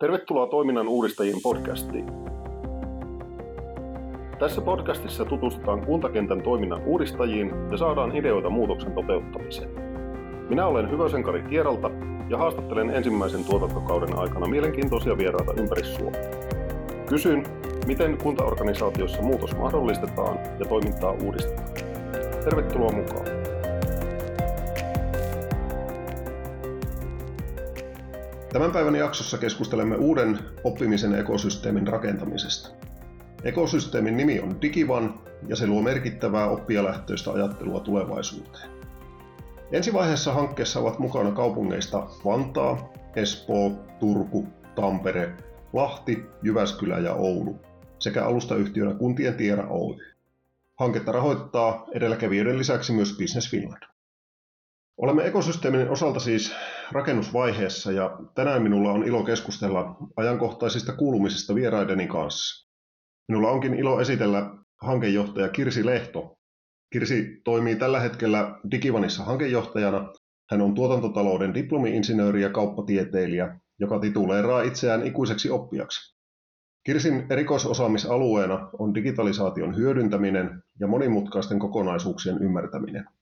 Tervetuloa Toiminnan uudistajien podcastiin. Tässä podcastissa tutustutaan kuntakentän toiminnan uudistajiin ja saadaan ideoita muutoksen toteuttamiseen. Minä olen Hyvösen Kari Kieralta ja haastattelen ensimmäisen tuotantokauden aikana mielenkiintoisia vieraita ympäri Suomea. Kysyn, miten kuntaorganisaatiossa muutos mahdollistetaan ja toimintaa uudistetaan. Tervetuloa mukaan. Tämän päivän jaksossa keskustelemme uuden oppimisen ekosysteemin rakentamisesta. Ekosysteemin nimi on Digivan ja se luo merkittävää oppijalähtöistä ajattelua tulevaisuuteen. Ensivaiheessa hankkeessa ovat mukana kaupungeista Vantaa, Espoo, Turku, Tampere, Lahti, Jyväskylä ja Oulu sekä alustayhtiönä Kuntien Tiera Oy. Hanketta rahoittaa edelläkävijöiden lisäksi myös Business Finland. Olemme ekosysteemin osalta siis rakennusvaiheessa ja tänään minulla on ilo keskustella ajankohtaisista kuulumisista vieraideni kanssa. Minulla onkin ilo esitellä hankejohtaja Kirsi Lehto. Kirsi toimii tällä hetkellä Digivanissa hankejohtajana. Hän on tuotantotalouden diplomi-insinööri ja kauppatieteilijä, joka tituleeraa itseään ikuiseksi oppijaksi. Kirsin erikoisosaamisalueena on digitalisaation hyödyntäminen ja monimutkaisten kokonaisuuksien ymmärtäminen –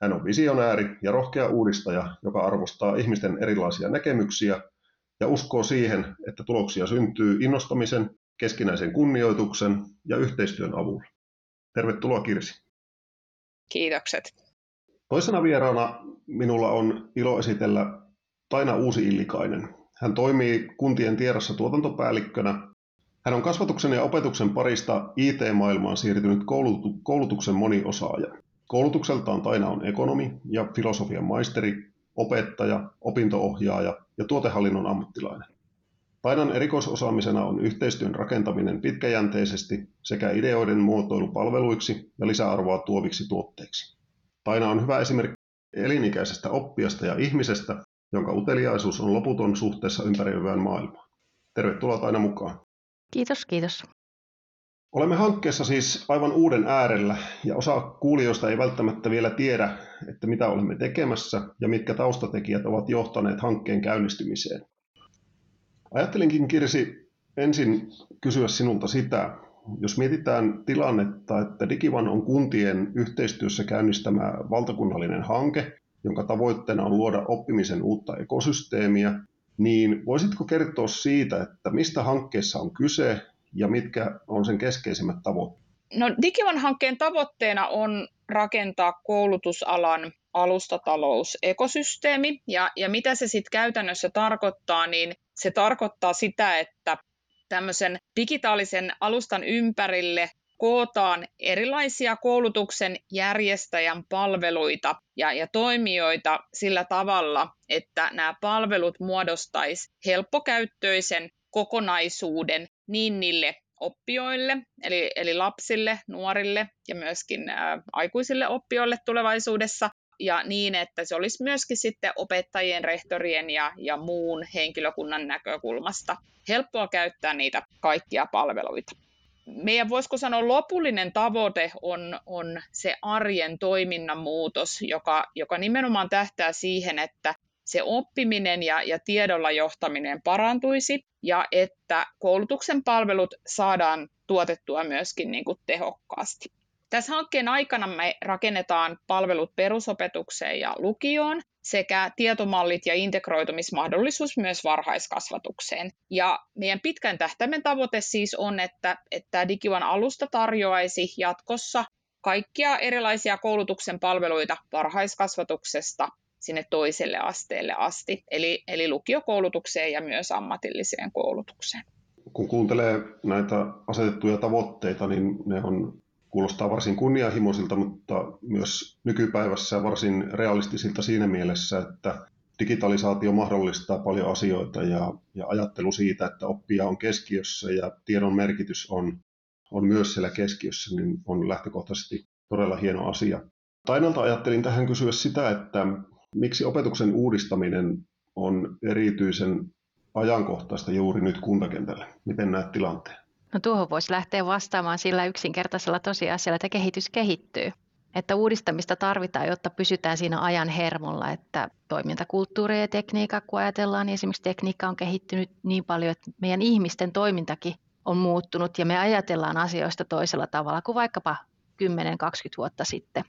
hän on visionääri ja rohkea uudistaja, joka arvostaa ihmisten erilaisia näkemyksiä ja uskoo siihen, että tuloksia syntyy innostamisen, keskinäisen kunnioituksen ja yhteistyön avulla. Tervetuloa Kirsi. Kiitokset. Toisena vieraana minulla on ilo esitellä Taina Uusi-Illikainen. Hän toimii kuntien tiedossa tuotantopäällikkönä. Hän on kasvatuksen ja opetuksen parista IT-maailmaan siirtynyt koulutuksen moniosaaja. Koulutukseltaan Taina on ekonomi ja filosofian maisteri, opettaja, opintoohjaaja ja tuotehallinnon ammattilainen. Tainan erikoisosaamisena on yhteistyön rakentaminen pitkäjänteisesti sekä ideoiden muotoilu palveluiksi ja lisäarvoa tuoviksi tuotteiksi. Taina on hyvä esimerkki elinikäisestä oppijasta ja ihmisestä, jonka uteliaisuus on loputon suhteessa ympäröivään maailmaan. Tervetuloa Taina mukaan. Kiitos, kiitos. Olemme hankkeessa siis aivan uuden äärellä ja osa kuulijoista ei välttämättä vielä tiedä, että mitä olemme tekemässä ja mitkä taustatekijät ovat johtaneet hankkeen käynnistymiseen. Ajattelinkin Kirsi ensin kysyä sinulta sitä, jos mietitään tilannetta, että Digivan on kuntien yhteistyössä käynnistämä valtakunnallinen hanke, jonka tavoitteena on luoda oppimisen uutta ekosysteemiä, niin voisitko kertoa siitä, että mistä hankkeessa on kyse ja mitkä on sen keskeisimmät tavoitteet? No, Digivan-hankkeen tavoitteena on rakentaa koulutusalan alustatalousekosysteemi. Ja, ja mitä se sitten käytännössä tarkoittaa, niin se tarkoittaa sitä, että tämmöisen digitaalisen alustan ympärille kootaan erilaisia koulutuksen järjestäjän palveluita ja, ja toimijoita sillä tavalla, että nämä palvelut muodostaisi helppokäyttöisen kokonaisuuden niin niille oppijoille, eli, eli lapsille, nuorille ja myöskin ä, aikuisille oppijoille tulevaisuudessa, ja niin, että se olisi myöskin sitten opettajien, rehtorien ja, ja muun henkilökunnan näkökulmasta helppoa käyttää niitä kaikkia palveluita. Meidän voisiko sanoa lopullinen tavoite on, on se arjen toiminnan muutos, joka, joka nimenomaan tähtää siihen, että se oppiminen ja, ja tiedolla johtaminen parantuisi ja että koulutuksen palvelut saadaan tuotettua myöskin niin kuin tehokkaasti. Tässä hankkeen aikana me rakennetaan palvelut perusopetukseen ja lukioon sekä tietomallit ja integroitumismahdollisuus myös varhaiskasvatukseen. Ja meidän pitkän tähtäimen tavoite siis on, että, että Digivan alusta tarjoaisi jatkossa kaikkia erilaisia koulutuksen palveluita varhaiskasvatuksesta sinne toiselle asteelle asti, eli, eli lukiokoulutukseen ja myös ammatilliseen koulutukseen. Kun kuuntelee näitä asetettuja tavoitteita, niin ne on, kuulostaa varsin kunnianhimoisilta, mutta myös nykypäivässä varsin realistisilta siinä mielessä, että digitalisaatio mahdollistaa paljon asioita ja, ja ajattelu siitä, että oppija on keskiössä ja tiedon merkitys on, on myös siellä keskiössä, niin on lähtökohtaisesti todella hieno asia. Tainalta ajattelin tähän kysyä sitä, että Miksi opetuksen uudistaminen on erityisen ajankohtaista juuri nyt kuntakentällä? Miten näet tilanteen? No tuohon voisi lähteä vastaamaan sillä yksinkertaisella tosiasialla, että kehitys kehittyy. että uudistamista tarvitaan, jotta pysytään siinä ajan hermolla, että toimintakulttuuri ja tekniikka, kun ajatellaan, niin esimerkiksi tekniikka on kehittynyt niin paljon, että meidän ihmisten toimintakin on muuttunut ja me ajatellaan asioista toisella tavalla kuin vaikkapa 10-20 vuotta sitten.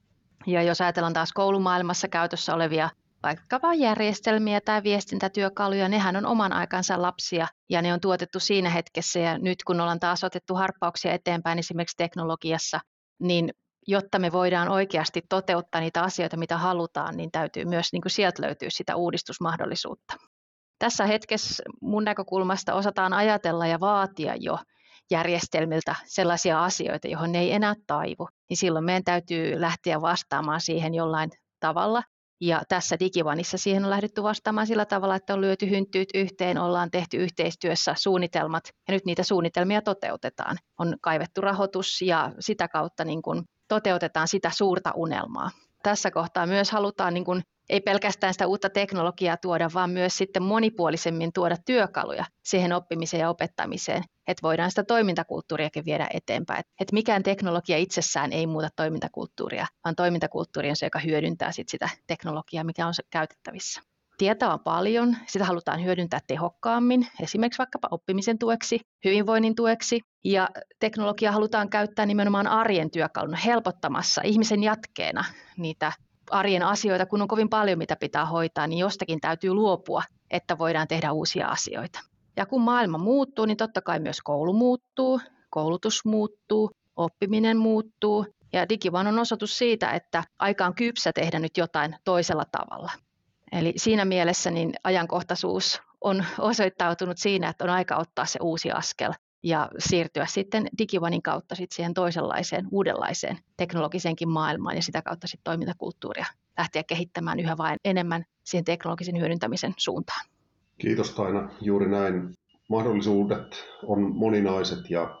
Ja jos ajatellaan taas koulumaailmassa käytössä olevia vaikkapa järjestelmiä tai viestintätyökaluja, nehän on oman aikansa lapsia ja ne on tuotettu siinä hetkessä ja nyt kun ollaan taas otettu harppauksia eteenpäin esimerkiksi teknologiassa, niin jotta me voidaan oikeasti toteuttaa niitä asioita, mitä halutaan, niin täytyy myös niin kuin sieltä löytyä sitä uudistusmahdollisuutta. Tässä hetkessä mun näkökulmasta osataan ajatella ja vaatia jo järjestelmiltä sellaisia asioita, johon ne ei enää taivu, niin silloin meidän täytyy lähteä vastaamaan siihen jollain tavalla. Ja tässä digivanissa siihen on lähdetty vastaamaan sillä tavalla, että on lyöty hynttyyt yhteen, ollaan tehty yhteistyössä suunnitelmat ja nyt niitä suunnitelmia toteutetaan. On kaivettu rahoitus ja sitä kautta niin kuin toteutetaan sitä suurta unelmaa. Tässä kohtaa myös halutaan niin kuin, ei pelkästään sitä uutta teknologiaa tuoda, vaan myös sitten monipuolisemmin tuoda työkaluja siihen oppimiseen ja opettamiseen, että voidaan sitä toimintakulttuuriakin viedä eteenpäin. Että mikään teknologia itsessään ei muuta toimintakulttuuria, vaan toimintakulttuuri on se, joka hyödyntää sit sitä teknologiaa, mikä on käytettävissä. Tietoa on paljon, sitä halutaan hyödyntää tehokkaammin, esimerkiksi vaikkapa oppimisen tueksi, hyvinvoinnin tueksi, ja teknologia halutaan käyttää nimenomaan arjen työkaluna, helpottamassa ihmisen jatkeena niitä arjen asioita, kun on kovin paljon, mitä pitää hoitaa, niin jostakin täytyy luopua, että voidaan tehdä uusia asioita. Ja kun maailma muuttuu, niin totta kai myös koulu muuttuu, koulutus muuttuu, oppiminen muuttuu, ja Digivan on osoitus siitä, että aika on kypsä tehdä nyt jotain toisella tavalla. Eli siinä mielessä niin ajankohtaisuus on osoittautunut siinä, että on aika ottaa se uusi askel ja siirtyä sitten digivanin kautta sitten siihen toisenlaiseen, uudenlaiseen teknologiseenkin maailmaan ja sitä kautta sitten toimintakulttuuria lähteä kehittämään yhä vain enemmän siihen teknologisen hyödyntämisen suuntaan. Kiitos Taina, juuri näin. Mahdollisuudet on moninaiset ja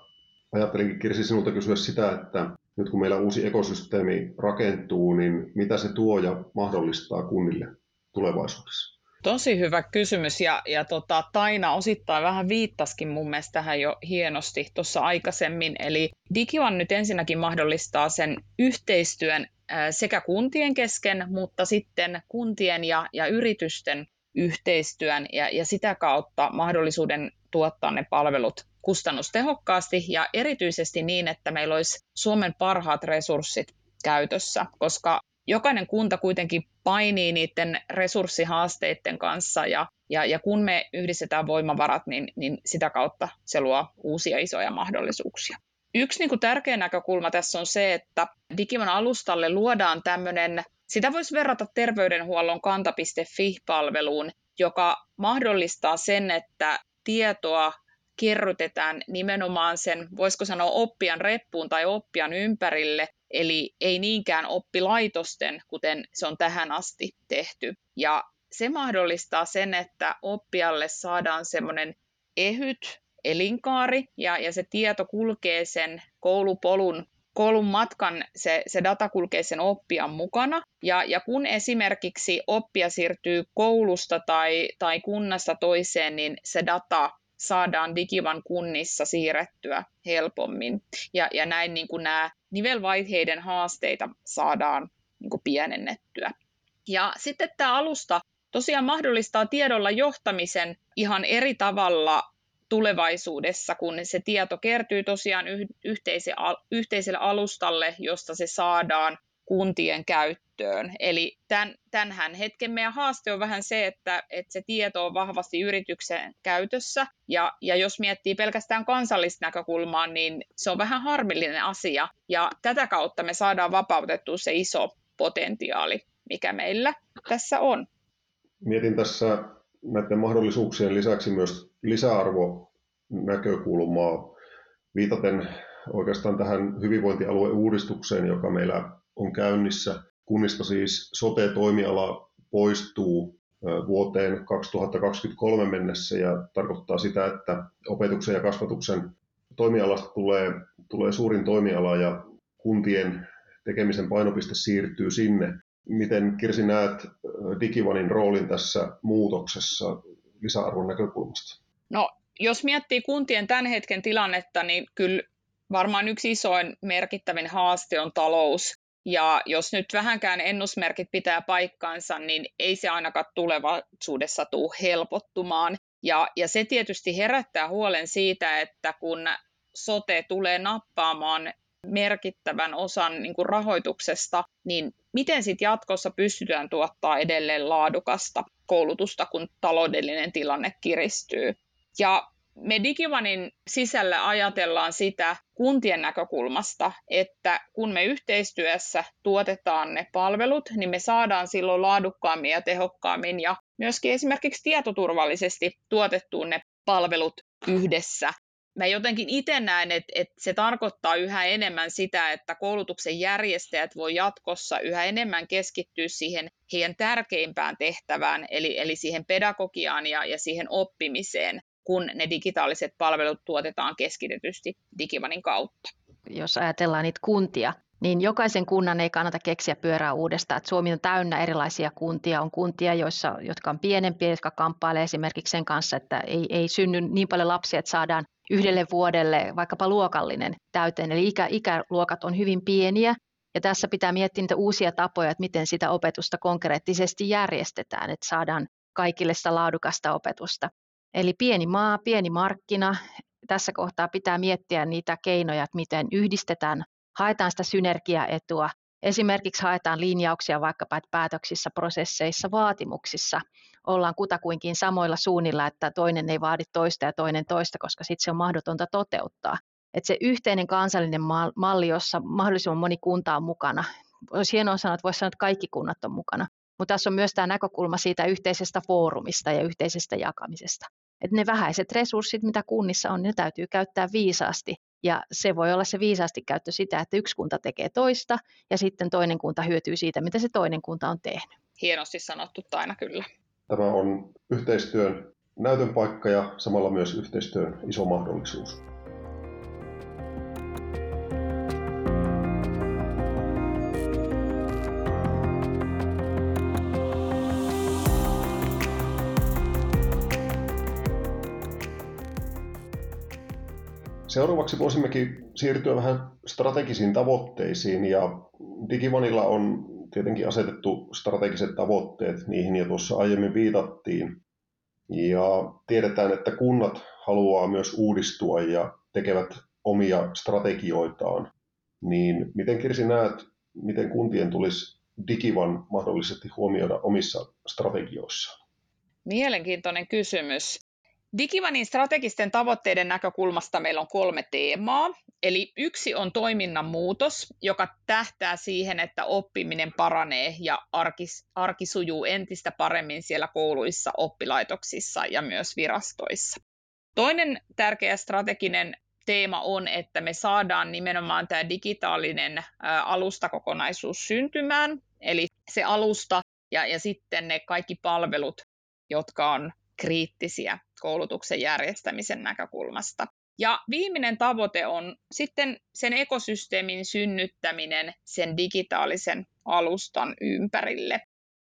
ajattelinkin Kirsi sinulta kysyä sitä, että nyt kun meillä uusi ekosysteemi rakentuu, niin mitä se tuo ja mahdollistaa kunnille tulevaisuudessa? Tosi hyvä kysymys ja, ja tota, Taina osittain vähän viittaskin mun mielestä tähän jo hienosti tuossa aikaisemmin. Eli Digivan nyt ensinnäkin mahdollistaa sen yhteistyön sekä kuntien kesken, mutta sitten kuntien ja, ja yritysten yhteistyön ja, ja sitä kautta mahdollisuuden tuottaa ne palvelut kustannustehokkaasti ja erityisesti niin, että meillä olisi Suomen parhaat resurssit käytössä, koska jokainen kunta kuitenkin painii niiden resurssihaasteiden kanssa ja, ja, ja kun me yhdistetään voimavarat, niin, niin sitä kautta se luo uusia isoja mahdollisuuksia. Yksi niin kuin tärkeä näkökulma tässä on se, että Digimon alustalle luodaan tämmöinen, sitä voisi verrata terveydenhuollon kanta.fi-palveluun, joka mahdollistaa sen, että tietoa kerrytetään nimenomaan sen, voisiko sanoa oppijan reppuun tai oppijan ympärille, eli ei niinkään oppilaitosten, kuten se on tähän asti tehty. Ja se mahdollistaa sen, että oppijalle saadaan semmoinen ehyt elinkaari ja, ja se tieto kulkee sen koulupolun koulun matkan se, se data kulkee sen oppijan mukana. Ja, ja kun esimerkiksi oppija siirtyy koulusta tai, tai kunnasta toiseen, niin se data saadaan Digivan kunnissa siirrettyä helpommin. Ja, ja näin niin kuin nämä nivelvaiheiden haasteita saadaan niin kuin pienennettyä. Ja sitten tämä alusta tosiaan mahdollistaa tiedolla johtamisen ihan eri tavalla tulevaisuudessa, kun se tieto kertyy tosiaan yhteiselle alustalle, josta se saadaan kuntien käyttöön. Eli tämän, tämänhän hetken meidän haaste on vähän se, että, että se tieto on vahvasti yrityksen käytössä, ja, ja jos miettii pelkästään kansallista näkökulmaa, niin se on vähän harmillinen asia, ja tätä kautta me saadaan vapautettua se iso potentiaali, mikä meillä tässä on. Mietin tässä näiden mahdollisuuksien lisäksi myös lisäarvonäkökulmaa viitaten oikeastaan tähän hyvinvointialueuudistukseen, joka meillä on käynnissä. Kunnista siis sote-toimiala poistuu vuoteen 2023 mennessä ja tarkoittaa sitä, että opetuksen ja kasvatuksen toimialasta tulee, tulee suurin toimiala ja kuntien tekemisen painopiste siirtyy sinne. Miten Kirsi näet Digivanin roolin tässä muutoksessa lisäarvon näkökulmasta? No, jos miettii kuntien tämän hetken tilannetta, niin kyllä varmaan yksi isoin merkittävin haaste on talous Ja jos nyt vähänkään ennusmerkit pitää paikkaansa, niin ei se ainakaan tulevaisuudessa tule helpottumaan. Ja, ja se tietysti herättää huolen siitä, että kun sote tulee nappaamaan merkittävän osan niin kuin rahoituksesta, niin miten sitten jatkossa pystytään tuottaa edelleen laadukasta koulutusta, kun taloudellinen tilanne kiristyy. Ja me Digivanin sisällä ajatellaan sitä kuntien näkökulmasta, että kun me yhteistyössä tuotetaan ne palvelut, niin me saadaan silloin laadukkaammin ja tehokkaammin ja myöskin esimerkiksi tietoturvallisesti tuotettuun ne palvelut yhdessä. Mä jotenkin itse näen, että, että se tarkoittaa yhä enemmän sitä, että koulutuksen järjestäjät voi jatkossa yhä enemmän keskittyä siihen heidän tärkeimpään tehtävään, eli, eli siihen pedagogiaan ja, ja siihen oppimiseen kun ne digitaaliset palvelut tuotetaan keskitetysti Digivanin kautta. Jos ajatellaan niitä kuntia, niin jokaisen kunnan ei kannata keksiä pyörää uudestaan. Että Suomi on täynnä erilaisia kuntia. On kuntia, joissa, jotka on pienempiä, jotka kamppailevat esimerkiksi sen kanssa, että ei, ei synny niin paljon lapsia, että saadaan yhdelle vuodelle vaikkapa luokallinen täyteen. Eli ikä, ikäluokat on hyvin pieniä. Ja tässä pitää miettiä niitä uusia tapoja, että miten sitä opetusta konkreettisesti järjestetään, että saadaan kaikille sitä laadukasta opetusta. Eli pieni maa, pieni markkina. Tässä kohtaa pitää miettiä niitä keinoja, että miten yhdistetään, haetaan sitä synergiaetua. Esimerkiksi haetaan linjauksia vaikkapa että päätöksissä, prosesseissa, vaatimuksissa. Ollaan kutakuinkin samoilla suunnilla, että toinen ei vaadi toista ja toinen toista, koska sitten se on mahdotonta toteuttaa. Että se yhteinen kansallinen malli, jossa mahdollisimman moni kunta on mukana. Olisi hienoa sanoa, että voisi sanoa, että kaikki kunnat on mukana. Mutta tässä on myös tämä näkökulma siitä yhteisestä foorumista ja yhteisestä jakamisesta että ne vähäiset resurssit, mitä kunnissa on, ne täytyy käyttää viisaasti. Ja se voi olla se viisaasti käyttö sitä, että yksi kunta tekee toista ja sitten toinen kunta hyötyy siitä, mitä se toinen kunta on tehnyt. Hienosti sanottu aina kyllä. Tämä on yhteistyön näytön paikka ja samalla myös yhteistyön iso mahdollisuus. Seuraavaksi voisimmekin siirtyä vähän strategisiin tavoitteisiin ja Digivanilla on tietenkin asetettu strategiset tavoitteet, niihin jo tuossa aiemmin viitattiin. Ja tiedetään, että kunnat haluaa myös uudistua ja tekevät omia strategioitaan. Niin miten Kirsi näet, miten kuntien tulisi Digivan mahdollisesti huomioida omissa strategioissaan? Mielenkiintoinen kysymys. Digivanin strategisten tavoitteiden näkökulmasta meillä on kolme teemaa. Eli yksi on toiminnan muutos, joka tähtää siihen, että oppiminen paranee ja arki, arki sujuu entistä paremmin siellä kouluissa, oppilaitoksissa ja myös virastoissa. Toinen tärkeä strateginen teema on, että me saadaan nimenomaan tämä digitaalinen alustakokonaisuus syntymään, eli se alusta ja, ja sitten ne kaikki palvelut, jotka on kriittisiä koulutuksen järjestämisen näkökulmasta. Ja viimeinen tavoite on sitten sen ekosysteemin synnyttäminen sen digitaalisen alustan ympärille.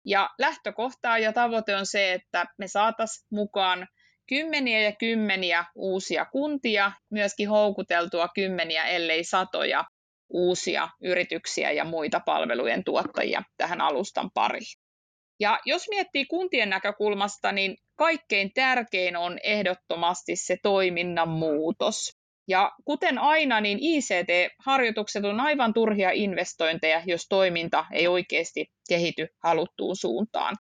Ja lähtökohta ja tavoite on se, että me saataisiin mukaan kymmeniä ja kymmeniä uusia kuntia, myöskin houkuteltua kymmeniä, ellei satoja uusia yrityksiä ja muita palvelujen tuottajia tähän alustan pariin. Ja jos miettii kuntien näkökulmasta, niin kaikkein tärkein on ehdottomasti se toiminnan muutos. Ja kuten aina, niin ICT-harjoitukset on aivan turhia investointeja, jos toiminta ei oikeasti kehity haluttuun suuntaan.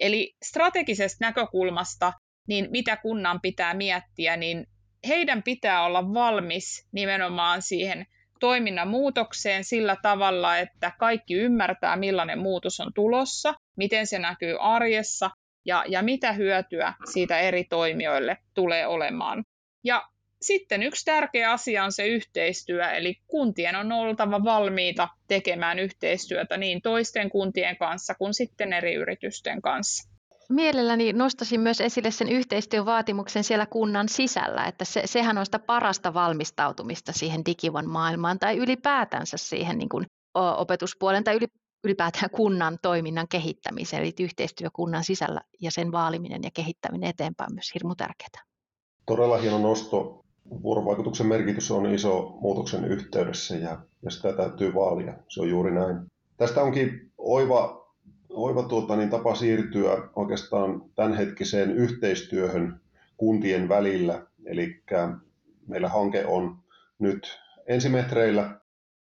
Eli strategisesta näkökulmasta, niin mitä kunnan pitää miettiä, niin heidän pitää olla valmis nimenomaan siihen toiminnan muutokseen sillä tavalla, että kaikki ymmärtää, millainen muutos on tulossa, miten se näkyy arjessa ja, ja mitä hyötyä siitä eri toimijoille tulee olemaan. Ja sitten yksi tärkeä asia on se yhteistyö, eli kuntien on oltava valmiita tekemään yhteistyötä niin toisten kuntien kanssa kuin sitten eri yritysten kanssa. Mielelläni nostaisin myös esille sen yhteistyövaatimuksen siellä kunnan sisällä, että se, sehän on sitä parasta valmistautumista siihen digivan maailmaan tai ylipäätänsä siihen niin kuin opetuspuolen tai ylipäätään kunnan toiminnan kehittämiseen, eli yhteistyö kunnan sisällä ja sen vaaliminen ja kehittäminen eteenpäin myös hirmu tärkeää. Todella hieno nosto. Vuorovaikutuksen merkitys on iso muutoksen yhteydessä ja, ja sitä täytyy vaalia. Se on juuri näin. Tästä onkin oiva, oiva tuota, niin tapa siirtyä oikeastaan tämänhetkiseen yhteistyöhön kuntien välillä. Eli meillä hanke on nyt ensimetreillä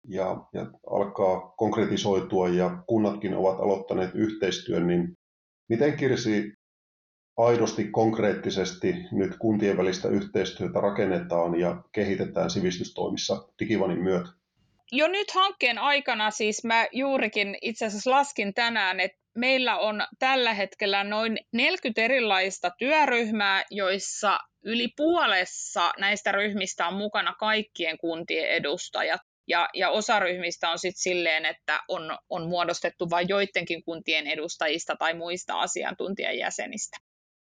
ja, ja alkaa konkretisoitua ja kunnatkin ovat aloittaneet yhteistyön, niin miten Kirsi aidosti konkreettisesti nyt kuntien välistä yhteistyötä rakennetaan ja kehitetään sivistystoimissa Digivanin myötä? Jo nyt hankkeen aikana siis mä juurikin itse asiassa laskin tänään, että meillä on tällä hetkellä noin 40 erilaista työryhmää, joissa yli puolessa näistä ryhmistä on mukana kaikkien kuntien edustajat. Ja, ja osa ryhmistä on sitten silleen, että on, on muodostettu vain joidenkin kuntien edustajista tai muista asiantuntijajäsenistä.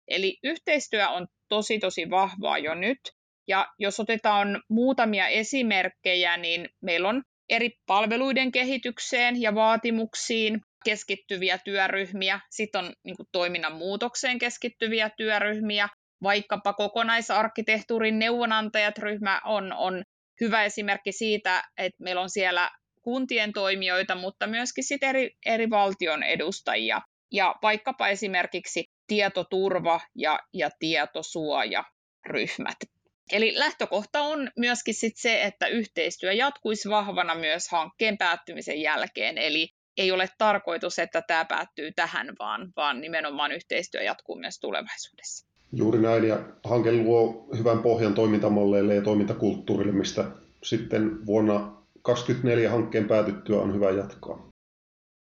Eli yhteistyö on tosi tosi vahvaa jo nyt. Ja jos otetaan muutamia esimerkkejä, niin meillä on eri palveluiden kehitykseen ja vaatimuksiin keskittyviä työryhmiä, sitten on niin kuin, toiminnan muutokseen keskittyviä työryhmiä, vaikkapa kokonaisarkkitehtuurin neuvonantajat ryhmä on, on hyvä esimerkki siitä, että meillä on siellä kuntien toimijoita, mutta myöskin sit eri, eri valtion edustajia. Ja vaikkapa esimerkiksi tietoturva ja, ja tietosuojaryhmät. Eli lähtökohta on myöskin sit se, että yhteistyö jatkuisi vahvana myös hankkeen päättymisen jälkeen. Eli ei ole tarkoitus, että tämä päättyy tähän, vaan, vaan nimenomaan yhteistyö jatkuu myös tulevaisuudessa. Juuri näin, ja hanke luo hyvän pohjan toimintamalleille ja toimintakulttuurille, mistä sitten vuonna 2024 hankkeen päätyttyä on hyvä jatkaa.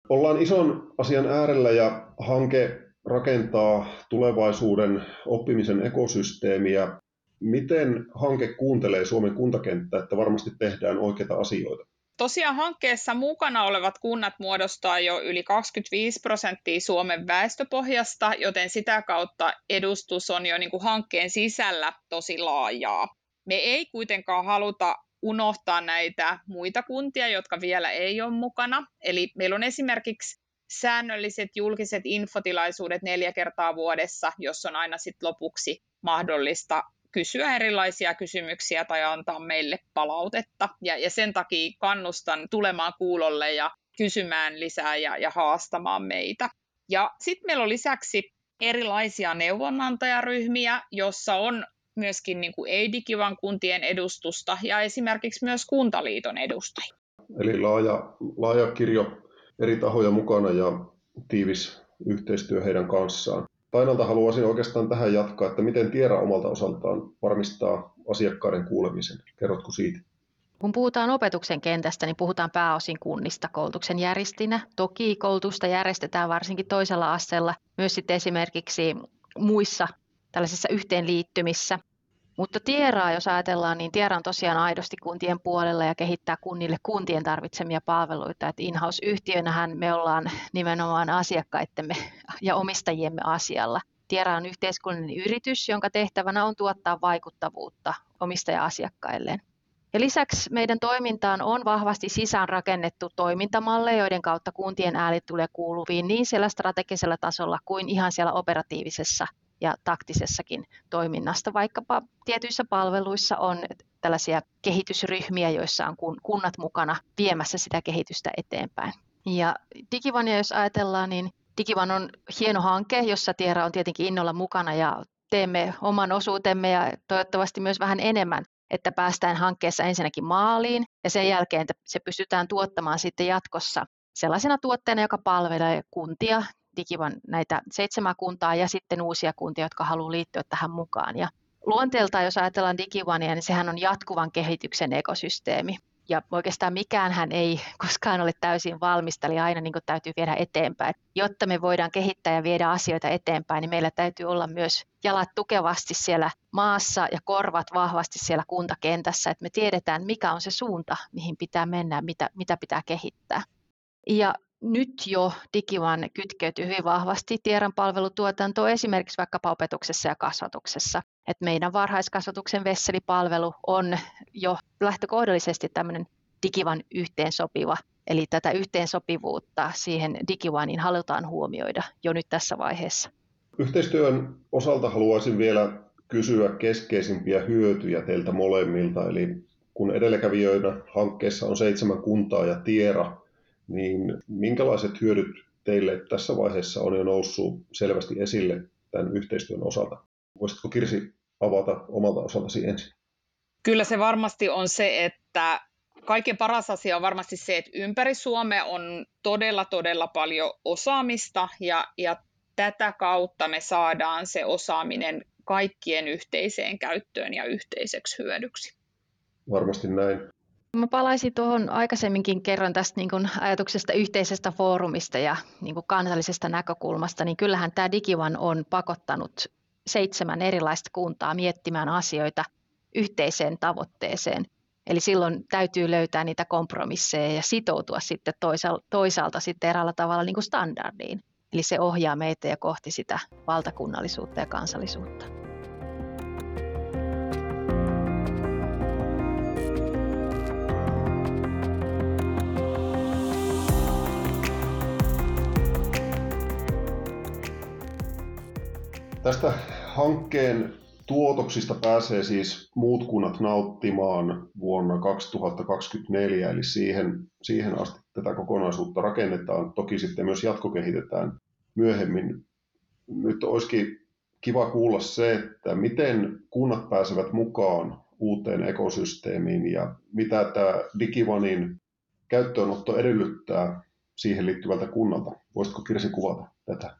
Ollaan ison asian äärellä ja hanke rakentaa tulevaisuuden oppimisen ekosysteemiä. Miten hanke kuuntelee Suomen kuntakenttää, että varmasti tehdään oikeita asioita? Tosiaan hankkeessa mukana olevat kunnat muodostaa jo yli 25 prosenttia Suomen väestöpohjasta, joten sitä kautta edustus on jo niin kuin hankkeen sisällä tosi laajaa. Me ei kuitenkaan haluta unohtaa näitä muita kuntia, jotka vielä ei ole mukana. Eli meillä on esimerkiksi säännölliset julkiset infotilaisuudet neljä kertaa vuodessa, jos on aina sit lopuksi mahdollista kysyä erilaisia kysymyksiä tai antaa meille palautetta. Ja, ja sen takia kannustan tulemaan kuulolle ja kysymään lisää ja, ja haastamaan meitä. Ja sitten meillä on lisäksi erilaisia neuvonantajaryhmiä, jossa on myöskin niin kuin ei-digivan kuntien edustusta ja esimerkiksi myös Kuntaliiton edustajia. Eli laaja, laaja kirjo eri tahoja mukana ja tiivis yhteistyö heidän kanssaan. Tainalta haluaisin oikeastaan tähän jatkaa, että miten Tiera omalta osaltaan varmistaa asiakkaiden kuulemisen. Kerrotko siitä? Kun puhutaan opetuksen kentästä, niin puhutaan pääosin kunnista koulutuksen järjestinä. Toki koulutusta järjestetään varsinkin toisella asteella, myös sitten esimerkiksi muissa tällaisissa yhteenliittymissä. Mutta Tieraa, jos ajatellaan, niin Tiera on tosiaan aidosti kuntien puolella ja kehittää kunnille kuntien tarvitsemia palveluita. Et in-house-yhtiönähän me ollaan nimenomaan asiakkaittemme ja omistajiemme asialla. Tiera on yhteiskunnallinen yritys, jonka tehtävänä on tuottaa vaikuttavuutta omistaja-asiakkailleen. Ja lisäksi meidän toimintaan on vahvasti sisään rakennettu toimintamalleja, joiden kautta kuntien ääni tulee kuuluviin niin siellä strategisella tasolla kuin ihan siellä operatiivisessa ja taktisessakin toiminnasta. Vaikkapa tietyissä palveluissa on tällaisia kehitysryhmiä, joissa on kunnat mukana viemässä sitä kehitystä eteenpäin. Ja Digivania, jos ajatellaan, niin Digivan on hieno hanke, jossa Tiera on tietenkin innolla mukana ja teemme oman osuutemme ja toivottavasti myös vähän enemmän, että päästään hankkeessa ensinnäkin maaliin ja sen jälkeen että se pystytään tuottamaan sitten jatkossa sellaisena tuotteena, joka palvelee kuntia Digivan näitä seitsemän kuntaa ja sitten uusia kuntia, jotka haluaa liittyä tähän mukaan. Ja luonteeltaan, jos ajatellaan Digivania, niin sehän on jatkuvan kehityksen ekosysteemi. Ja oikeastaan mikään hän ei koskaan ole täysin valmista, eli aina niin täytyy viedä eteenpäin. Jotta me voidaan kehittää ja viedä asioita eteenpäin, niin meillä täytyy olla myös jalat tukevasti siellä maassa ja korvat vahvasti siellä kuntakentässä, että me tiedetään, mikä on se suunta, mihin pitää mennä, mitä, mitä pitää kehittää. Ja nyt jo Digivan kytkeytyy hyvin vahvasti tiedon palvelutuotantoon esimerkiksi vaikkapa opetuksessa ja kasvatuksessa. Et meidän varhaiskasvatuksen vesselipalvelu on jo lähtökohdallisesti tämmöinen Digivan yhteensopiva, eli tätä yhteensopivuutta siihen Digivaniin halutaan huomioida jo nyt tässä vaiheessa. Yhteistyön osalta haluaisin vielä kysyä keskeisimpiä hyötyjä teiltä molemmilta. Eli kun edelläkävijöinä hankkeessa on seitsemän kuntaa ja Tiera, niin minkälaiset hyödyt teille tässä vaiheessa on jo noussut selvästi esille tämän yhteistyön osalta? Voisitko Kirsi avata omalta osaltasi ensin? Kyllä se varmasti on se, että kaiken paras asia on varmasti se, että ympäri Suomea on todella, todella paljon osaamista ja, ja tätä kautta me saadaan se osaaminen kaikkien yhteiseen käyttöön ja yhteiseksi hyödyksi. Varmasti näin. Mä palaisin tuohon aikaisemminkin kerron tästä niin kuin ajatuksesta yhteisestä foorumista ja niin kuin kansallisesta näkökulmasta, niin kyllähän tämä Digivan on pakottanut seitsemän erilaista kuntaa miettimään asioita yhteiseen tavoitteeseen. Eli silloin täytyy löytää niitä kompromisseja ja sitoutua sitten toisaalta, toisaalta sitten eräällä tavalla niin standardiin. Eli se ohjaa meitä ja kohti sitä valtakunnallisuutta ja kansallisuutta. Tästä hankkeen tuotoksista pääsee siis muut kunnat nauttimaan vuonna 2024, eli siihen, siihen asti tätä kokonaisuutta rakennetaan. Toki sitten myös jatkokehitetään myöhemmin. Nyt olisikin kiva kuulla se, että miten kunnat pääsevät mukaan uuteen ekosysteemiin ja mitä tämä Digivanin käyttöönotto edellyttää siihen liittyvältä kunnalta. Voisitko Kirsi kuvata tätä?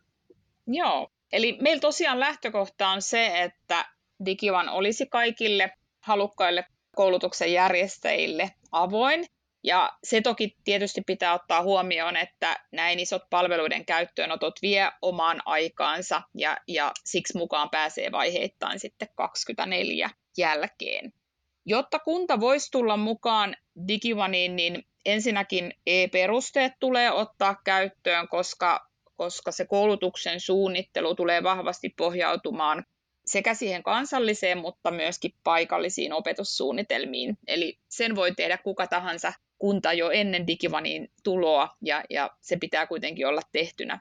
Joo, eli meillä tosiaan lähtökohta on se, että Digivan olisi kaikille halukkaille koulutuksen järjestäjille avoin. Ja se toki tietysti pitää ottaa huomioon, että näin isot palveluiden käyttöönotot vie omaan aikaansa ja, ja siksi mukaan pääsee vaiheittain sitten 24 jälkeen. Jotta kunta voisi tulla mukaan Digivaniin, niin ensinnäkin e-perusteet tulee ottaa käyttöön, koska, koska se koulutuksen suunnittelu tulee vahvasti pohjautumaan sekä siihen kansalliseen, mutta myöskin paikallisiin opetussuunnitelmiin. Eli sen voi tehdä kuka tahansa kunta jo ennen Digivanin tuloa, ja, ja se pitää kuitenkin olla tehtynä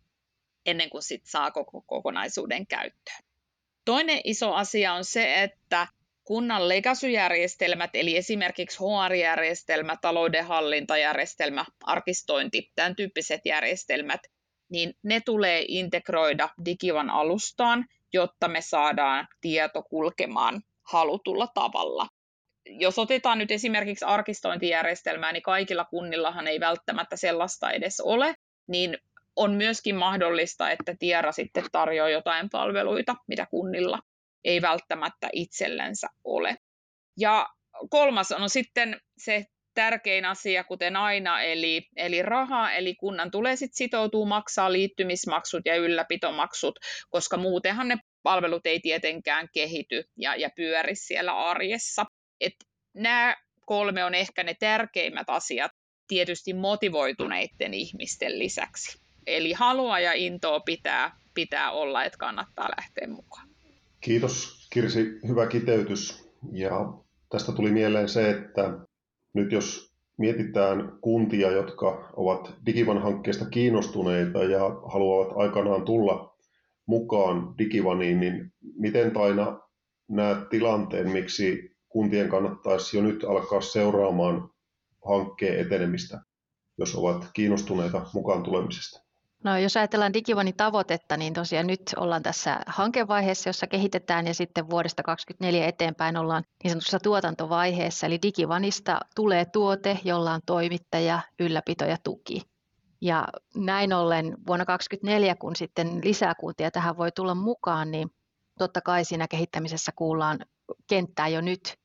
ennen kuin sit saa koko kokonaisuuden käyttöön. Toinen iso asia on se, että kunnan legasyjärjestelmät, eli esimerkiksi HR-järjestelmä, taloudenhallintajärjestelmä, arkistointi, tämän tyyppiset järjestelmät, niin ne tulee integroida Digivan alustaan, jotta me saadaan tieto kulkemaan halutulla tavalla. Jos otetaan nyt esimerkiksi arkistointijärjestelmää, niin kaikilla kunnillahan ei välttämättä sellaista edes ole, niin on myöskin mahdollista, että Tiera sitten tarjoaa jotain palveluita, mitä kunnilla ei välttämättä itsellensä ole. Ja kolmas on sitten se tärkein asia, kuten aina, eli, eli raha, eli kunnan tulee sitten sitoutua maksaa liittymismaksut ja ylläpitomaksut, koska muutenhan ne palvelut ei tietenkään kehity ja, ja pyöri siellä arjessa. Et nämä kolme on ehkä ne tärkeimmät asiat tietysti motivoituneiden ihmisten lisäksi. Eli halua ja intoa pitää, pitää olla, että kannattaa lähteä mukaan. Kiitos Kirsi, hyvä kiteytys. Ja tästä tuli mieleen se, että nyt jos mietitään kuntia, jotka ovat Digivan-hankkeesta kiinnostuneita ja haluavat aikanaan tulla mukaan Digivaniin, niin miten Taina näet tilanteen, miksi kuntien kannattaisi jo nyt alkaa seuraamaan hankkeen etenemistä, jos ovat kiinnostuneita mukaan tulemisesta? No, jos ajatellaan Digivanin tavoitetta, niin tosiaan nyt ollaan tässä hankevaiheessa, jossa kehitetään ja sitten vuodesta 2024 eteenpäin ollaan niin sanotussa tuotantovaiheessa. Eli Digivanista tulee tuote, jolla on toimittaja, ylläpito ja tuki. Ja näin ollen vuonna 2024, kun sitten lisää kuntia tähän voi tulla mukaan, niin totta kai siinä kehittämisessä kuullaan kenttää jo nyt.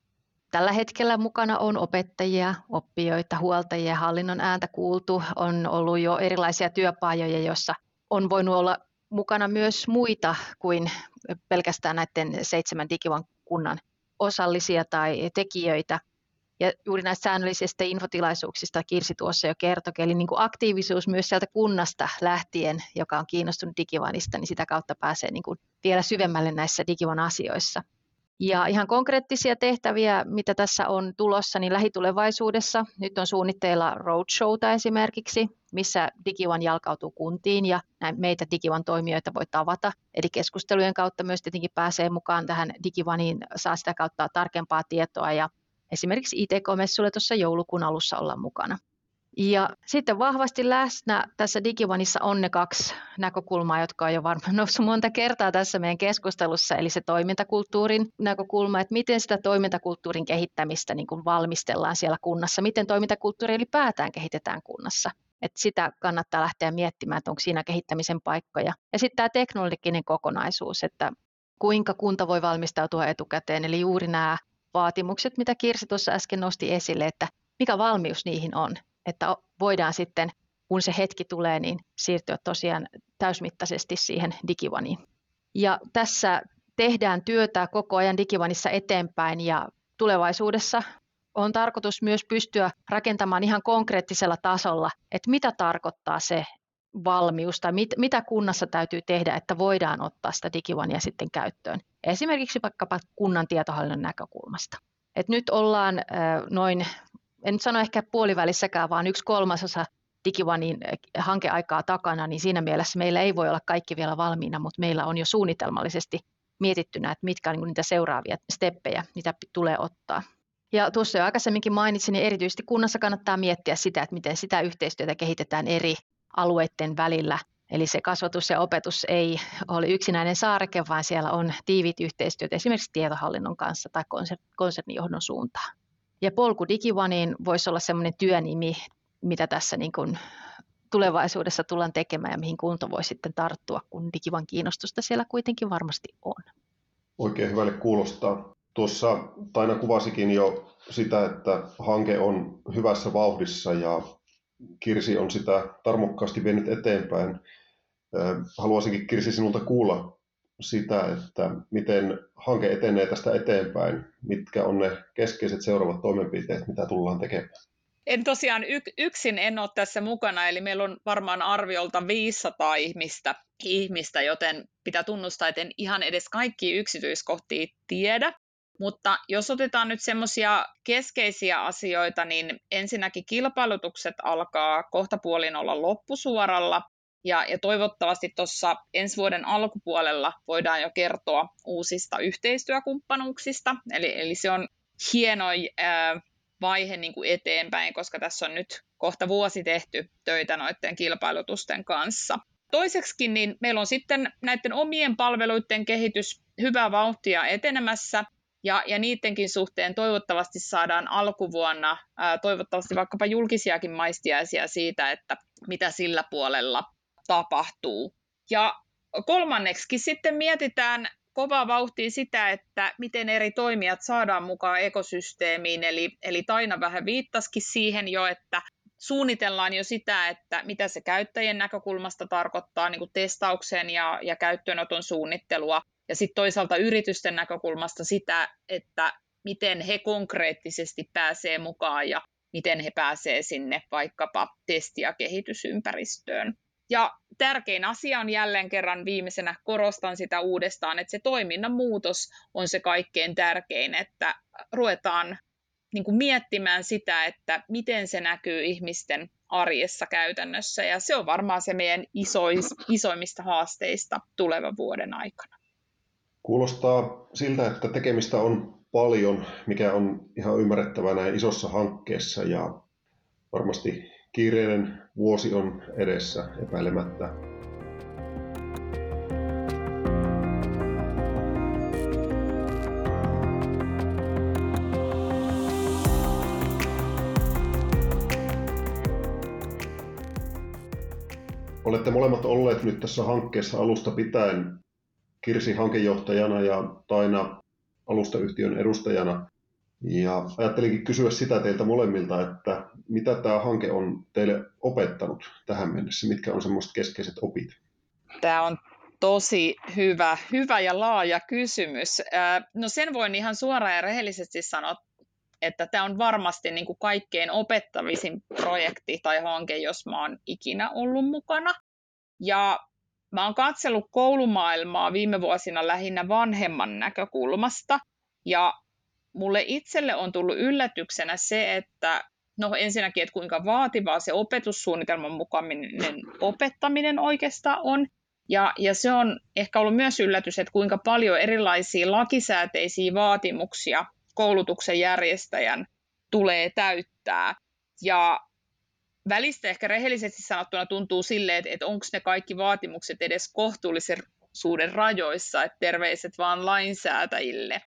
Tällä hetkellä mukana on opettajia, oppijoita, huoltajia, hallinnon ääntä kuultu. On ollut jo erilaisia työpajoja, joissa on voinut olla mukana myös muita kuin pelkästään näiden seitsemän digivan kunnan osallisia tai tekijöitä. Ja juuri näistä säännöllisistä infotilaisuuksista Kirsi tuossa jo kertoi, eli niin kuin aktiivisuus myös sieltä kunnasta lähtien, joka on kiinnostunut Digivanista, niin sitä kautta pääsee niin kuin vielä syvemmälle näissä Digivan asioissa. Ja ihan konkreettisia tehtäviä, mitä tässä on tulossa, niin lähitulevaisuudessa nyt on suunnitteilla roadshowta esimerkiksi, missä DigiOne jalkautuu kuntiin ja näin meitä DigiOne toimijoita voi tavata. Eli keskustelujen kautta myös tietenkin pääsee mukaan tähän DigiOneen, saa sitä kautta tarkempaa tietoa ja esimerkiksi ITK-messulle tuossa joulukuun alussa olla mukana. Ja sitten vahvasti läsnä tässä Digivanissa on ne kaksi näkökulmaa, jotka on jo varmaan noussut monta kertaa tässä meidän keskustelussa, eli se toimintakulttuurin näkökulma, että miten sitä toimintakulttuurin kehittämistä niin kuin valmistellaan siellä kunnassa, miten toimintakulttuuri ylipäätään kehitetään kunnassa. Että sitä kannattaa lähteä miettimään, että onko siinä kehittämisen paikkoja. Ja sitten tämä teknologinen kokonaisuus, että kuinka kunta voi valmistautua etukäteen, eli juuri nämä vaatimukset, mitä Kirsi tuossa äsken nosti esille, että mikä valmius niihin on että voidaan sitten, kun se hetki tulee, niin siirtyä tosiaan täysmittaisesti siihen digivaniin. Ja tässä tehdään työtä koko ajan digivanissa eteenpäin ja tulevaisuudessa on tarkoitus myös pystyä rakentamaan ihan konkreettisella tasolla, että mitä tarkoittaa se valmius tai mit, mitä kunnassa täytyy tehdä, että voidaan ottaa sitä digivania sitten käyttöön. Esimerkiksi vaikkapa kunnan tietohallinnon näkökulmasta. Et nyt ollaan noin en sano ehkä puolivälissäkään, vaan yksi kolmasosa DigiOnein eh, hankeaikaa takana, niin siinä mielessä meillä ei voi olla kaikki vielä valmiina, mutta meillä on jo suunnitelmallisesti mietittynä, että mitkä on niin niitä seuraavia steppejä, mitä tulee ottaa. Ja tuossa jo aikaisemminkin mainitsin, niin erityisesti kunnassa kannattaa miettiä sitä, että miten sitä yhteistyötä kehitetään eri alueiden välillä. Eli se kasvatus ja opetus ei ole yksinäinen saareke, vaan siellä on tiivit yhteistyöt esimerkiksi tietohallinnon kanssa tai konsernijohdon suuntaan. Ja polku digivaniin voisi olla sellainen työnimi, mitä tässä niin kuin tulevaisuudessa tullaan tekemään ja mihin kunto voi sitten tarttua, kun digivan kiinnostusta siellä kuitenkin varmasti on. Oikein hyvälle kuulostaa. Tuossa Taina kuvasikin jo sitä, että hanke on hyvässä vauhdissa ja Kirsi on sitä tarmokkaasti vienyt eteenpäin. Haluaisinkin Kirsi sinulta kuulla, sitä, että miten hanke etenee tästä eteenpäin, mitkä on ne keskeiset seuraavat toimenpiteet, mitä tullaan tekemään. En tosiaan yksin en ole tässä mukana, eli meillä on varmaan arviolta 500 ihmistä, ihmistä joten pitää tunnustaa, että en ihan edes kaikki yksityiskohtia tiedä. Mutta jos otetaan nyt semmoisia keskeisiä asioita, niin ensinnäkin kilpailutukset alkaa kohta puolin olla loppusuoralla. Ja, ja toivottavasti tuossa ensi vuoden alkupuolella voidaan jo kertoa uusista yhteistyökumppanuuksista. Eli, eli se on hieno ää, vaihe niin kuin eteenpäin, koska tässä on nyt kohta vuosi tehty töitä noiden kilpailutusten kanssa. Toiseksi niin meillä on sitten näiden omien palveluiden kehitys hyvää vauhtia etenemässä, ja, ja niidenkin suhteen toivottavasti saadaan alkuvuonna ää, toivottavasti vaikkapa julkisiakin maistiaisia siitä, että mitä sillä puolella tapahtuu. Ja kolmanneksi sitten mietitään kovaa vauhtia sitä, että miten eri toimijat saadaan mukaan ekosysteemiin. Eli, eli Taina vähän viittasikin siihen jo, että suunnitellaan jo sitä, että mitä se käyttäjien näkökulmasta tarkoittaa niin kuin testauksen ja, ja käyttöönoton suunnittelua. Ja sitten toisaalta yritysten näkökulmasta sitä, että miten he konkreettisesti pääsee mukaan ja miten he pääsee sinne vaikkapa testi- ja kehitysympäristöön. Ja tärkein asia on jälleen kerran viimeisenä, korostan sitä uudestaan, että se toiminnan muutos on se kaikkein tärkein, että ruvetaan niin kuin miettimään sitä, että miten se näkyy ihmisten arjessa käytännössä. Ja se on varmaan se meidän isois, isoimmista haasteista tulevan vuoden aikana. Kuulostaa siltä, että tekemistä on paljon, mikä on ihan ymmärrettävää näin isossa hankkeessa ja varmasti Kiireinen vuosi on edessä epäilemättä. Olette molemmat olleet nyt tässä hankkeessa alusta pitäen Kirsi hankejohtajana ja Taina alustayhtiön edustajana. Ja ajattelinkin kysyä sitä teiltä molemmilta, että mitä tämä hanke on teille opettanut tähän mennessä? Mitkä on semmoiset keskeiset opit? Tämä on tosi hyvä, hyvä ja laaja kysymys. No sen voin ihan suoraan ja rehellisesti sanoa, että tämä on varmasti niin kuin kaikkein opettavisin projekti tai hanke, jos mä oon ikinä ollut mukana. Ja mä oon katsellut koulumaailmaa viime vuosina lähinnä vanhemman näkökulmasta – Ja mulle itselle on tullut yllätyksenä se, että no ensinnäkin, että kuinka vaativaa se opetussuunnitelman mukainen opettaminen oikeastaan on. Ja, ja se on ehkä ollut myös yllätys, että kuinka paljon erilaisia lakisääteisiä vaatimuksia koulutuksen järjestäjän tulee täyttää. Ja välistä ehkä rehellisesti sanottuna tuntuu silleen, että, että onko ne kaikki vaatimukset edes kohtuullisuuden rajoissa, että terveiset vaan lainsäätäjille.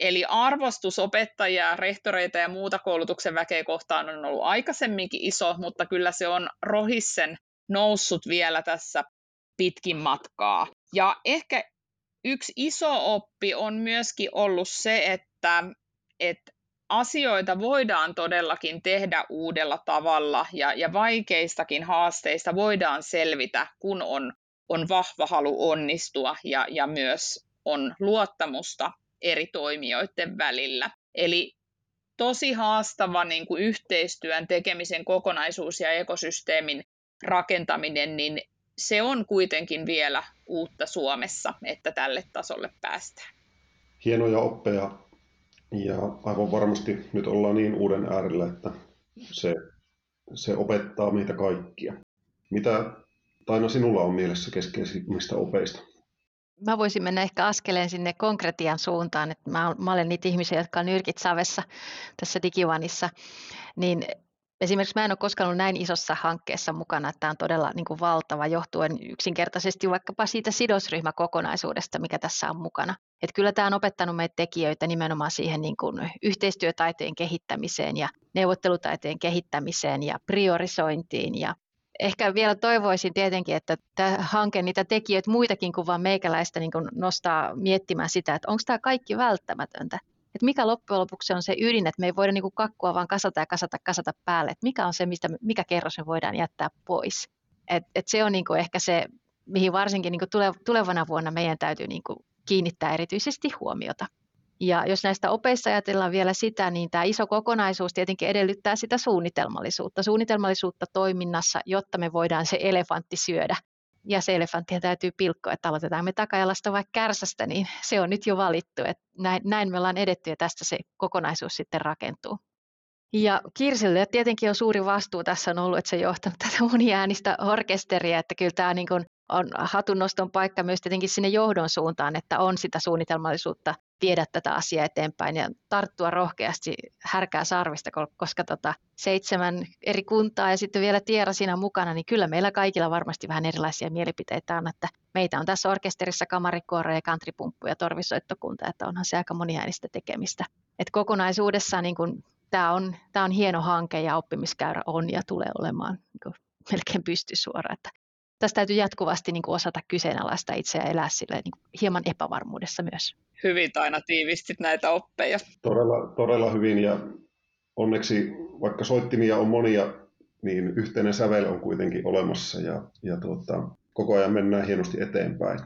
Eli arvostus opettajia, rehtoreita ja muuta koulutuksen väkeä kohtaan on ollut aikaisemminkin iso, mutta kyllä se on rohissen noussut vielä tässä pitkin matkaa. Ja ehkä yksi iso oppi on myöskin ollut se, että, että asioita voidaan todellakin tehdä uudella tavalla ja, ja vaikeistakin haasteista voidaan selvitä, kun on, on vahva halu onnistua ja, ja myös on luottamusta eri toimijoiden välillä. Eli tosi haastava niin kuin yhteistyön tekemisen kokonaisuus ja ekosysteemin rakentaminen, niin se on kuitenkin vielä uutta Suomessa, että tälle tasolle päästään. Hienoja oppeja ja aivan varmasti nyt ollaan niin uuden äärellä, että se, se opettaa meitä kaikkia. Mitä Taina sinulla on mielessä keskeisimmistä opeista? Mä voisin mennä ehkä askeleen sinne konkretian suuntaan, että mä, mä olen niitä ihmisiä, jotka on nyrkit savessa tässä digivanissa, niin Esimerkiksi mä en ole koskaan ollut näin isossa hankkeessa mukana, että tämä on todella niin kuin valtava johtuen yksinkertaisesti vaikkapa siitä sidosryhmäkokonaisuudesta, mikä tässä on mukana. Että kyllä tämä on opettanut meitä tekijöitä nimenomaan siihen niin kuin yhteistyötaiteen kehittämiseen ja neuvottelutaiteen kehittämiseen ja priorisointiin ja ehkä vielä toivoisin tietenkin, että tämä hanke niitä tekijöitä muitakin kuin vain meikäläistä niin kuin nostaa miettimään sitä, että onko tämä kaikki välttämätöntä että mikä loppujen lopuksi on se ydin, että me ei voida niin kuin kakkua vaan kasata ja kasata, kasata päälle, että mikä on se, mistä, mikä kerros me voidaan jättää pois. Et, et se on niin kuin ehkä se, mihin varsinkin niin kuin tulevana vuonna meidän täytyy niin kuin kiinnittää erityisesti huomiota. Ja jos näistä opeissa ajatellaan vielä sitä, niin tämä iso kokonaisuus tietenkin edellyttää sitä suunnitelmallisuutta. Suunnitelmallisuutta toiminnassa, jotta me voidaan se elefantti syödä ja se elefanttia täytyy pilkkoa, että aloitetaan me takajalasta vai kärsästä, niin se on nyt jo valittu. Että näin, näin me ollaan edetty ja tästä se kokonaisuus sitten rakentuu. Ja Kirsille tietenkin on suuri vastuu tässä on ollut, että se on johtanut tätä moniäänistä orkesteria, että kyllä tämä niin kuin on hatunnoston paikka myös tietenkin sinne johdon suuntaan, että on sitä suunnitelmallisuutta viedä tätä asiaa eteenpäin ja tarttua rohkeasti härkää sarvista, koska tota, seitsemän eri kuntaa ja sitten vielä Tiera siinä mukana, niin kyllä meillä kaikilla varmasti vähän erilaisia mielipiteitä on, että meitä on tässä orkesterissa kamarikuoro ja kantripumppu ja torvisoittokunta, että onhan se aika moniäänistä tekemistä. Et kokonaisuudessaan niin kun, tämä on, tää on hieno hanke ja oppimiskäyrä on ja tulee olemaan niin melkein pystysuora. Että tässä täytyy jatkuvasti niin kuin osata kyseenalaista itseä ja elää sille niin kuin hieman epävarmuudessa myös. Hyvin aina tiivistit näitä oppeja. Todella, todella hyvin ja onneksi vaikka soittimia on monia, niin yhteinen sävel on kuitenkin olemassa ja, ja tuota, koko ajan mennään hienosti eteenpäin.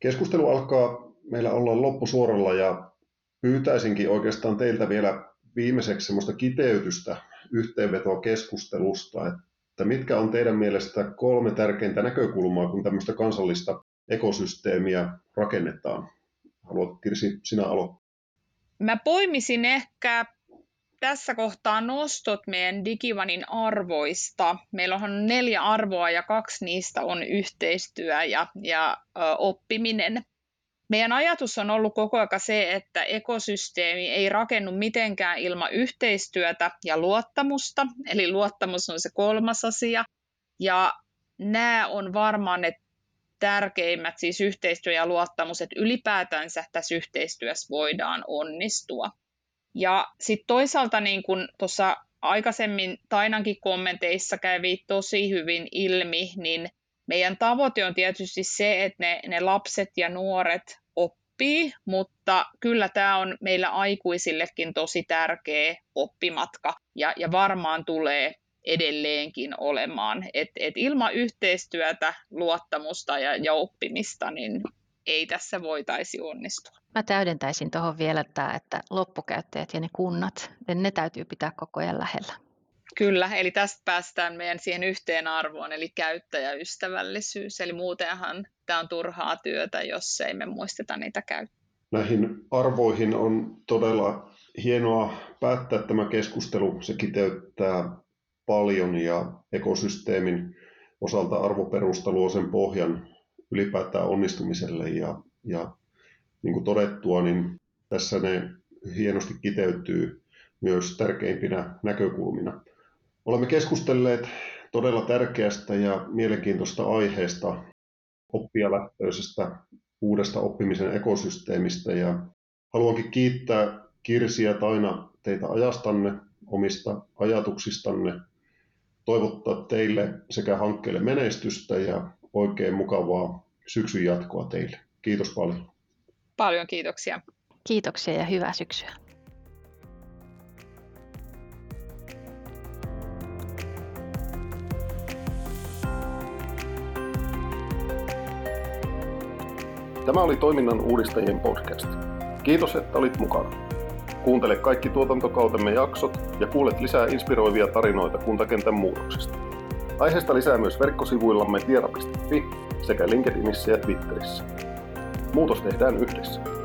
Keskustelu alkaa meillä olla loppusuoralla ja pyytäisinkin oikeastaan teiltä vielä viimeiseksi semmoista kiteytystä yhteenvetoa keskustelusta, että että mitkä on teidän mielestä kolme tärkeintä näkökulmaa, kun tämmöistä kansallista ekosysteemiä rakennetaan? Haluat Kirsi, sinä aloittaa. Mä poimisin ehkä tässä kohtaa nostot meidän Digivanin arvoista. Meillä on neljä arvoa ja kaksi niistä on yhteistyö ja, ja ö, oppiminen. Meidän ajatus on ollut koko ajan se, että ekosysteemi ei rakennu mitenkään ilman yhteistyötä ja luottamusta, eli luottamus on se kolmas asia. Ja nämä on varmaan ne tärkeimmät, siis yhteistyö ja luottamus, että ylipäätänsä tässä yhteistyössä voidaan onnistua. Ja sitten toisaalta niin kuin tuossa aikaisemmin Tainankin kommenteissa kävi tosi hyvin ilmi, niin meidän tavoite on tietysti se, että ne, ne lapset ja nuoret oppii, mutta kyllä tämä on meillä aikuisillekin tosi tärkeä oppimatka ja, ja varmaan tulee edelleenkin olemaan. Et, et ilman yhteistyötä, luottamusta ja, ja oppimista, niin ei tässä voitaisi onnistua. Mä täydentäisin tuohon vielä, että, että loppukäyttäjät ja ne kunnat, ne täytyy pitää koko ajan lähellä. Kyllä, eli tästä päästään meidän siihen yhteen arvoon, eli käyttäjäystävällisyys. Eli muutenhan tämä on turhaa työtä, jos ei me muisteta niitä käyttää. näihin arvoihin on todella hienoa päättää tämä keskustelu. Se kiteyttää paljon ja ekosysteemin osalta arvoperusta luo sen pohjan ylipäätään onnistumiselle ja, ja niin kuin todettua, niin tässä ne hienosti kiteytyy myös tärkeimpinä näkökulmina. Olemme keskustelleet todella tärkeästä ja mielenkiintoista aiheesta, oppijalähtöisestä uudesta oppimisen ekosysteemistä ja haluankin kiittää Kirsi ja Taina teitä ajastanne, omista ajatuksistanne, toivottaa teille sekä hankkeelle menestystä ja oikein mukavaa syksyn jatkoa teille. Kiitos paljon. Paljon kiitoksia. Kiitoksia ja hyvää syksyä. Tämä oli Toiminnan uudistajien podcast. Kiitos, että olit mukana. Kuuntele kaikki tuotantokautemme jaksot ja kuulet lisää inspiroivia tarinoita kuntakentän muutoksista. Aiheesta lisää myös verkkosivuillamme tiera.fi sekä LinkedInissä ja Twitterissä. Muutos tehdään yhdessä.